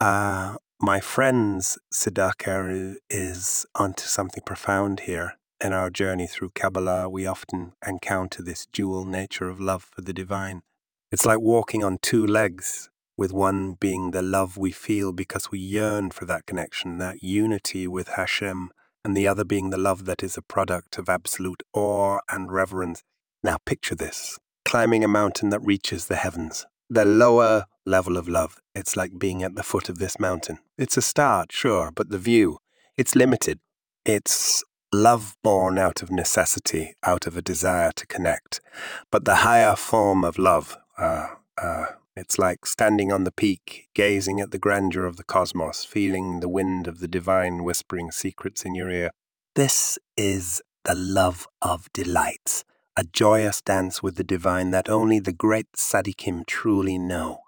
Uh, my friends Siddharkar is onto something profound here. In our journey through Kabbalah, we often encounter this dual nature of love for the divine. It's like walking on two legs, with one being the love we feel because we yearn for that connection, that unity with Hashem, and the other being the love that is a product of absolute awe and reverence. Now picture this climbing a mountain that reaches the heavens. The lower level of love, it's like being at the foot of this mountain. It's a start, sure, but the view, it's limited. It's love born out of necessity, out of a desire to connect. But the higher form of love, uh, uh, it's like standing on the peak, gazing at the grandeur of the cosmos, feeling the wind of the divine whispering secrets in your ear. This is the love of delights, a joyous dance with the divine that only the great Tzaddikim truly know.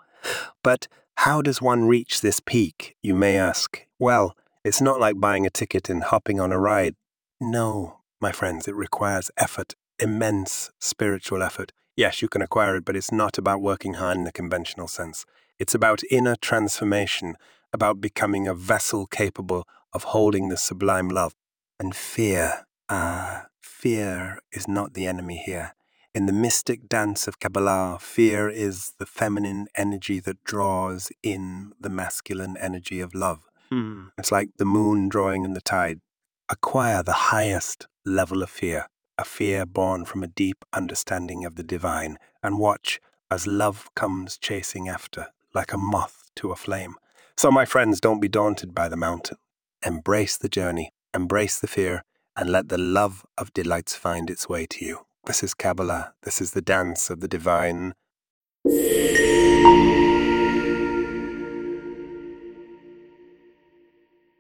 But how does one reach this peak, you may ask? Well, it's not like buying a ticket and hopping on a ride. No, my friends, it requires effort, immense spiritual effort. Yes, you can acquire it, but it's not about working hard in the conventional sense. It's about inner transformation, about becoming a vessel capable of holding the sublime love. And fear, ah, fear is not the enemy here. In the mystic dance of Kabbalah, fear is the feminine energy that draws in the masculine energy of love. Hmm. It's like the moon drawing in the tide acquire the highest level of fear, a fear born from a deep understanding of the divine, and watch as love comes chasing after, like a moth to a flame. So, my friends, don't be daunted by the mountain. Embrace the journey, embrace the fear, and let the love of delights find its way to you. This is Kabbalah. This is the dance of the divine.